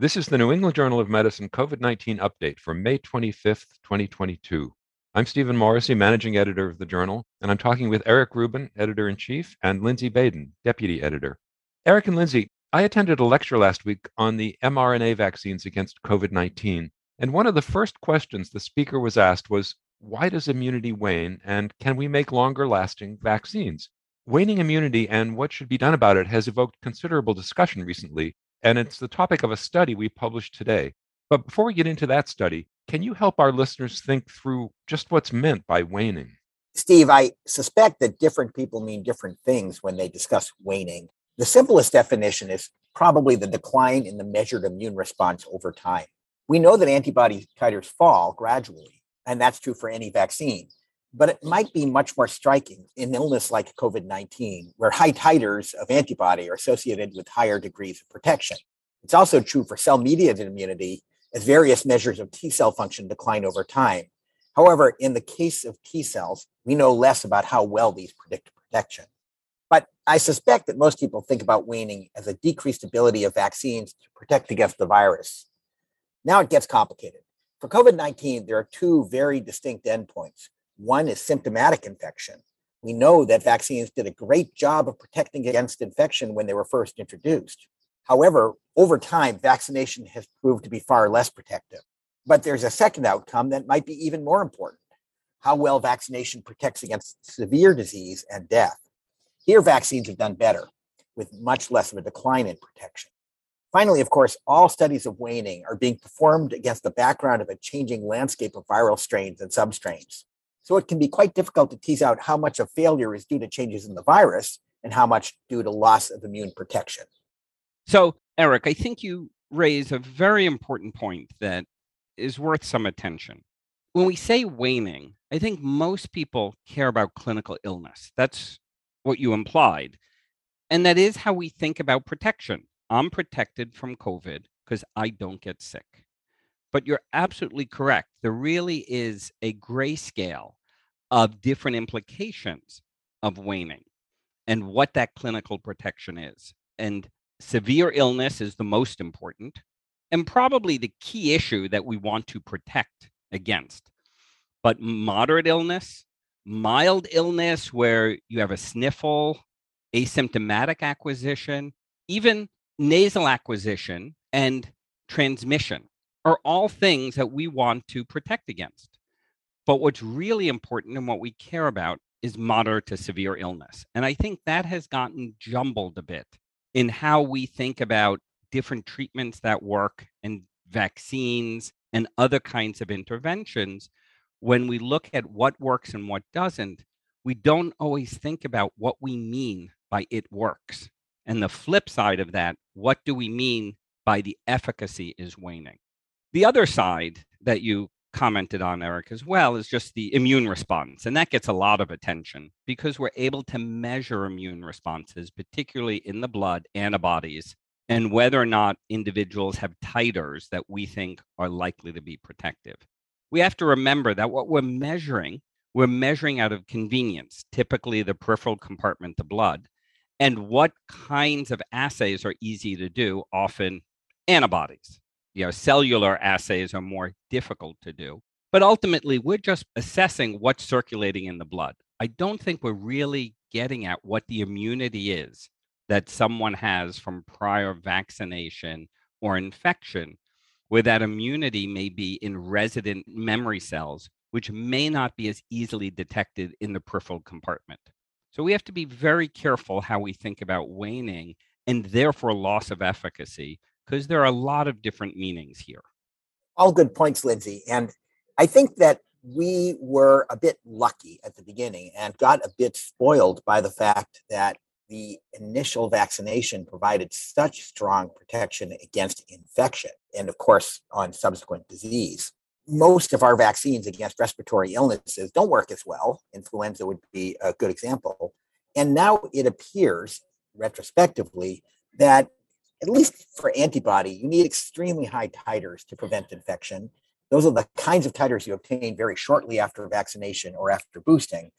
This is the New England Journal of Medicine COVID 19 update for May 25th, 2022. I'm Stephen Morrissey, managing editor of the journal, and I'm talking with Eric Rubin, editor in chief, and Lindsay Baden, deputy editor. Eric and Lindsay, I attended a lecture last week on the mRNA vaccines against COVID 19, and one of the first questions the speaker was asked was why does immunity wane, and can we make longer lasting vaccines? Waning immunity and what should be done about it has evoked considerable discussion recently, and it's the topic of a study we published today. But before we get into that study, can you help our listeners think through just what's meant by waning? Steve, I suspect that different people mean different things when they discuss waning. The simplest definition is probably the decline in the measured immune response over time. We know that antibody titers fall gradually, and that's true for any vaccine. But it might be much more striking in illness like COVID 19, where high titers of antibody are associated with higher degrees of protection. It's also true for cell mediated immunity, as various measures of T cell function decline over time. However, in the case of T cells, we know less about how well these predict protection. But I suspect that most people think about waning as a decreased ability of vaccines to protect against the virus. Now it gets complicated. For COVID 19, there are two very distinct endpoints one is symptomatic infection. We know that vaccines did a great job of protecting against infection when they were first introduced. However, over time, vaccination has proved to be far less protective. But there's a second outcome that might be even more important how well vaccination protects against severe disease and death. Here, vaccines have done better, with much less of a decline in protection. Finally, of course, all studies of waning are being performed against the background of a changing landscape of viral strains and substrains. So it can be quite difficult to tease out how much of failure is due to changes in the virus and how much due to loss of immune protection. So, Eric, I think you raise a very important point that is worth some attention. When we say waning, I think most people care about clinical illness. That's what you implied. And that is how we think about protection. I'm protected from COVID because I don't get sick. But you're absolutely correct. There really is a grayscale of different implications of waning and what that clinical protection is. And severe illness is the most important and probably the key issue that we want to protect against. But moderate illness, mild illness where you have a sniffle, asymptomatic acquisition, even nasal acquisition and transmission are all things that we want to protect against. But what's really important and what we care about is moderate to severe illness. And I think that has gotten jumbled a bit in how we think about different treatments that work and vaccines and other kinds of interventions. When we look at what works and what doesn't, we don't always think about what we mean by it works. And the flip side of that, what do we mean by the efficacy is waning? The other side that you commented on, Eric, as well, is just the immune response. And that gets a lot of attention because we're able to measure immune responses, particularly in the blood, antibodies, and whether or not individuals have titers that we think are likely to be protective. We have to remember that what we're measuring, we're measuring out of convenience, typically the peripheral compartment, the blood, and what kinds of assays are easy to do, often antibodies you know, cellular assays are more difficult to do. But ultimately, we're just assessing what's circulating in the blood. I don't think we're really getting at what the immunity is that someone has from prior vaccination or infection, where that immunity may be in resident memory cells, which may not be as easily detected in the peripheral compartment. So we have to be very careful how we think about waning and therefore loss of efficacy because there are a lot of different meanings here. All good points, Lindsay. And I think that we were a bit lucky at the beginning and got a bit spoiled by the fact that the initial vaccination provided such strong protection against infection and, of course, on subsequent disease. Most of our vaccines against respiratory illnesses don't work as well. Influenza would be a good example. And now it appears, retrospectively, that at least for antibody, you need extremely high titers to prevent infection. Those are the kinds of titers you obtain very shortly after vaccination or after boosting,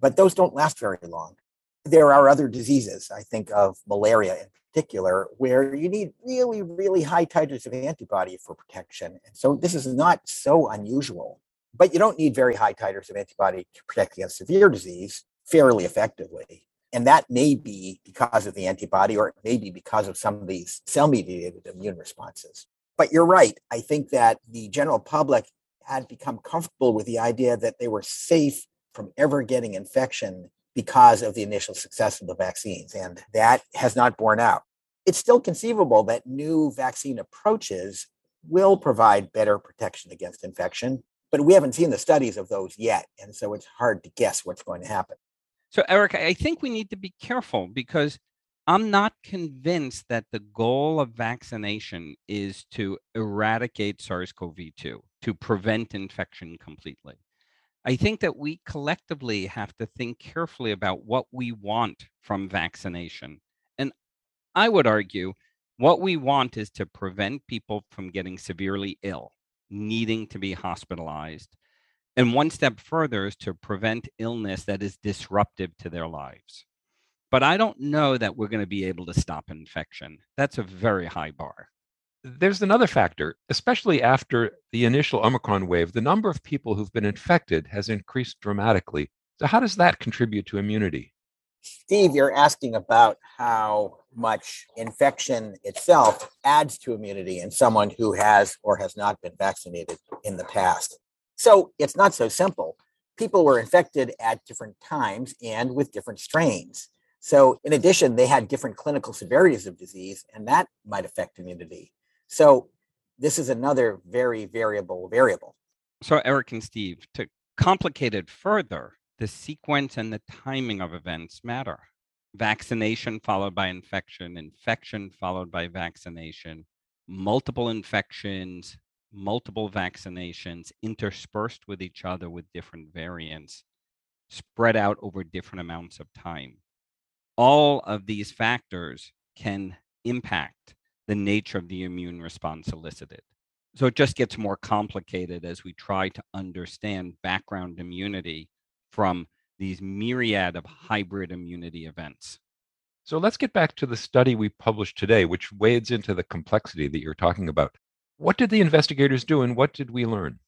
but those don't last very long. There are other diseases. I think of malaria in particular, where you need really, really high titers of antibody for protection. And so this is not so unusual. But you don't need very high titers of antibody to protect against severe disease fairly effectively. And that may be because of the antibody, or it may be because of some of these cell mediated immune responses. But you're right. I think that the general public had become comfortable with the idea that they were safe from ever getting infection because of the initial success of the vaccines. And that has not borne out. It's still conceivable that new vaccine approaches will provide better protection against infection, but we haven't seen the studies of those yet. And so it's hard to guess what's going to happen. So, Eric, I think we need to be careful because I'm not convinced that the goal of vaccination is to eradicate SARS CoV 2, to prevent infection completely. I think that we collectively have to think carefully about what we want from vaccination. And I would argue what we want is to prevent people from getting severely ill, needing to be hospitalized, and one step further is to prevent illness that is disruptive to their lives. But I don't know that we're going to be able to stop infection. That's a very high bar. There's another factor, especially after the initial Omicron wave, the number of people who've been infected has increased dramatically. So, how does that contribute to immunity? Steve, you're asking about how much infection itself adds to immunity in someone who has or has not been vaccinated in the past. So it's not so simple. People were infected at different times and with different strains. So, in addition, they had different clinical severities of disease, and that might affect immunity. So, this is another very variable variable. So, Eric and Steve, to complicate it further, the sequence and the timing of events matter. Vaccination followed by infection, infection followed by vaccination, multiple infections, multiple vaccinations interspersed with each other with different variants spread out over different amounts of time. All of these factors can impact the nature of the immune response elicited. So it just gets more complicated as we try to understand background immunity from these myriad of hybrid immunity events. So let's get back to the study we published today, which wades into the complexity that you're talking about. What did the investigators do and what did we learn?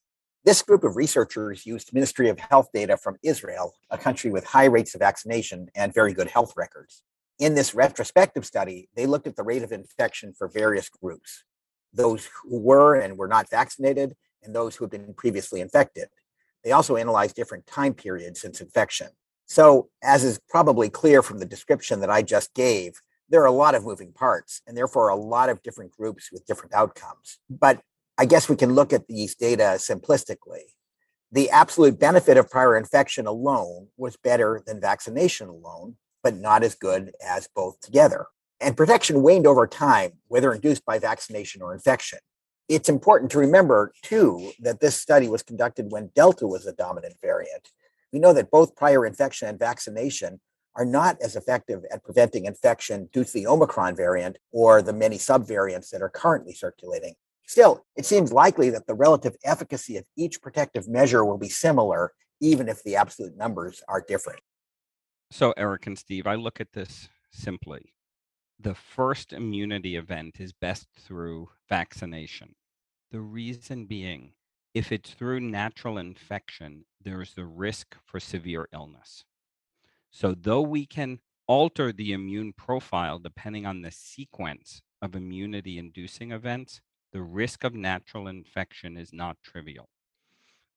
This group of researchers used Ministry of Health data from Israel, a country with high rates of vaccination and very good health records. In this retrospective study, they looked at the rate of infection for various groups those who were and were not vaccinated, and those who had been previously infected. They also analyzed different time periods since infection. So, as is probably clear from the description that I just gave, there are a lot of moving parts and therefore a lot of different groups with different outcomes. But I guess we can look at these data simplistically. The absolute benefit of prior infection alone was better than vaccination alone, but not as good as both together. And protection waned over time, whether induced by vaccination or infection. It's important to remember, too, that this study was conducted when Delta was a dominant variant. We know that both prior infection and vaccination are not as effective at preventing infection due to the Omicron variant or the many subvariants that are currently circulating. Still, it seems likely that the relative efficacy of each protective measure will be similar, even if the absolute numbers are different. So, Eric and Steve, I look at this simply. The first immunity event is best through vaccination. The reason being, if it's through natural infection, there's the risk for severe illness. So, though we can alter the immune profile depending on the sequence of immunity inducing events, the risk of natural infection is not trivial.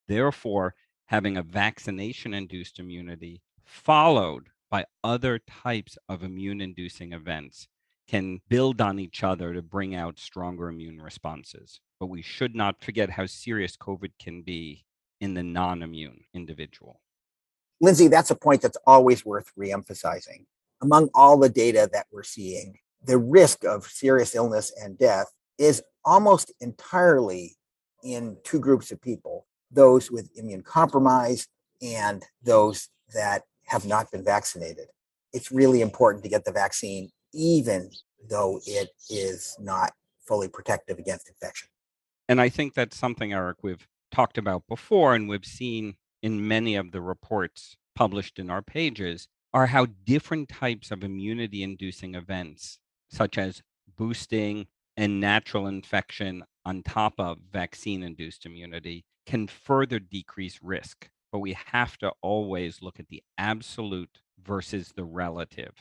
Therefore, having a vaccination induced immunity followed by other types of immune inducing events can build on each other to bring out stronger immune responses. But we should not forget how serious COVID can be in the non immune individual. Lindsay, that's a point that's always worth reemphasizing. Among all the data that we're seeing, the risk of serious illness and death is almost entirely in two groups of people those with immune compromise and those that have not been vaccinated. It's really important to get the vaccine, even though it is not fully protective against infection. And I think that's something, Eric, we've talked about before and we've seen in many of the reports published in our pages are how different types of immunity inducing events such as boosting and natural infection on top of vaccine induced immunity, can further decrease risk. But we have to always look at the absolute versus the relative.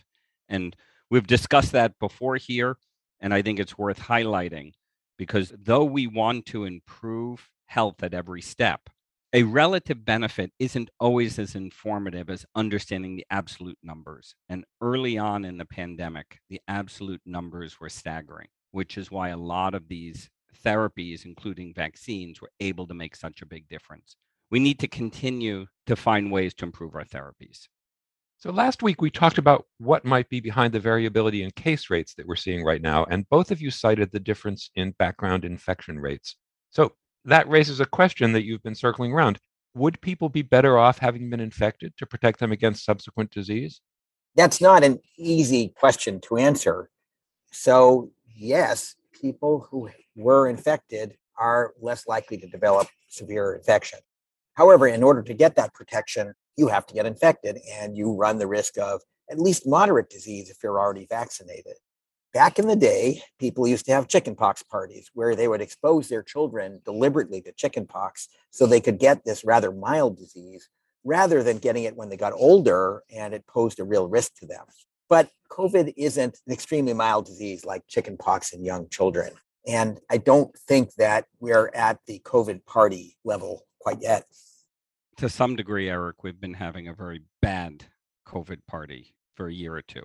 And we've discussed that before here. And I think it's worth highlighting because though we want to improve health at every step, a relative benefit isn't always as informative as understanding the absolute numbers. And early on in the pandemic, the absolute numbers were staggering, which is why a lot of these therapies, including vaccines, were able to make such a big difference. We need to continue to find ways to improve our therapies. So last week we talked about what might be behind the variability in case rates that we're seeing right now, and both of you cited the difference in background infection rates. So that raises a question that you've been circling around. Would people be better off having been infected to protect them against subsequent disease? That's not an easy question to answer. So, yes, people who were infected are less likely to develop severe infection. However, in order to get that protection, you have to get infected and you run the risk of at least moderate disease if you're already vaccinated. Back in the day, people used to have chickenpox parties where they would expose their children deliberately to chickenpox so they could get this rather mild disease rather than getting it when they got older and it posed a real risk to them. But COVID isn't an extremely mild disease like chickenpox in young children. And I don't think that we're at the COVID party level quite yet. To some degree, Eric, we've been having a very bad COVID party for a year or two.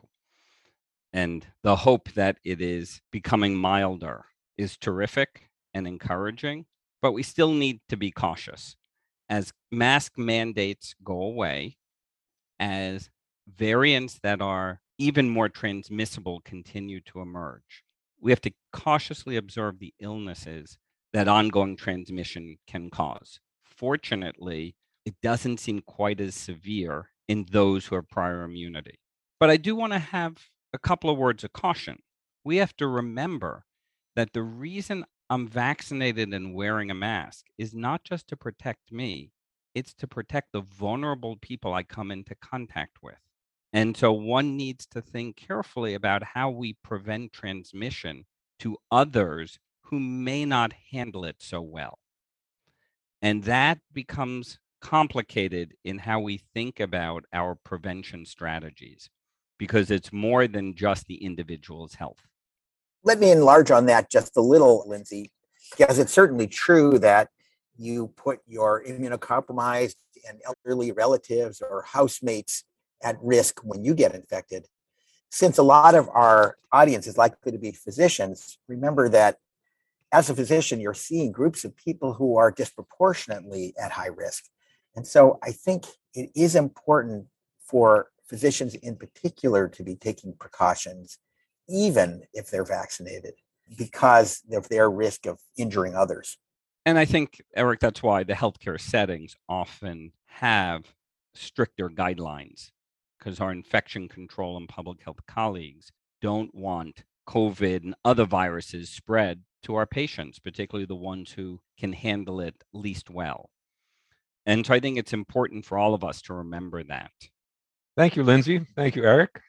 And the hope that it is becoming milder is terrific and encouraging, but we still need to be cautious. As mask mandates go away, as variants that are even more transmissible continue to emerge, we have to cautiously observe the illnesses that ongoing transmission can cause. Fortunately, it doesn't seem quite as severe in those who have prior immunity. But I do want to have a couple of words of caution. We have to remember that the reason I'm vaccinated and wearing a mask is not just to protect me, it's to protect the vulnerable people I come into contact with. And so one needs to think carefully about how we prevent transmission to others who may not handle it so well. And that becomes complicated in how we think about our prevention strategies because it's more than just the individual's health. Let me enlarge on that just a little, Lindsay, because it's certainly true that you put your immunocompromised and elderly relatives or housemates at risk when you get infected. Since a lot of our audience is likely to be physicians, remember that as a physician, you're seeing groups of people who are disproportionately at high risk. And so I think it is important for physicians in particular to be taking precautions, even if they're vaccinated, because of their risk of injuring others. And I think, Eric, that's why the healthcare settings often have stricter guidelines because our infection control and public health colleagues don't want COVID and other viruses spread to our patients, particularly the ones who can handle it least well. And so I think it's important for all of us to remember that. Thank you, Lindsay. Thank you, Eric.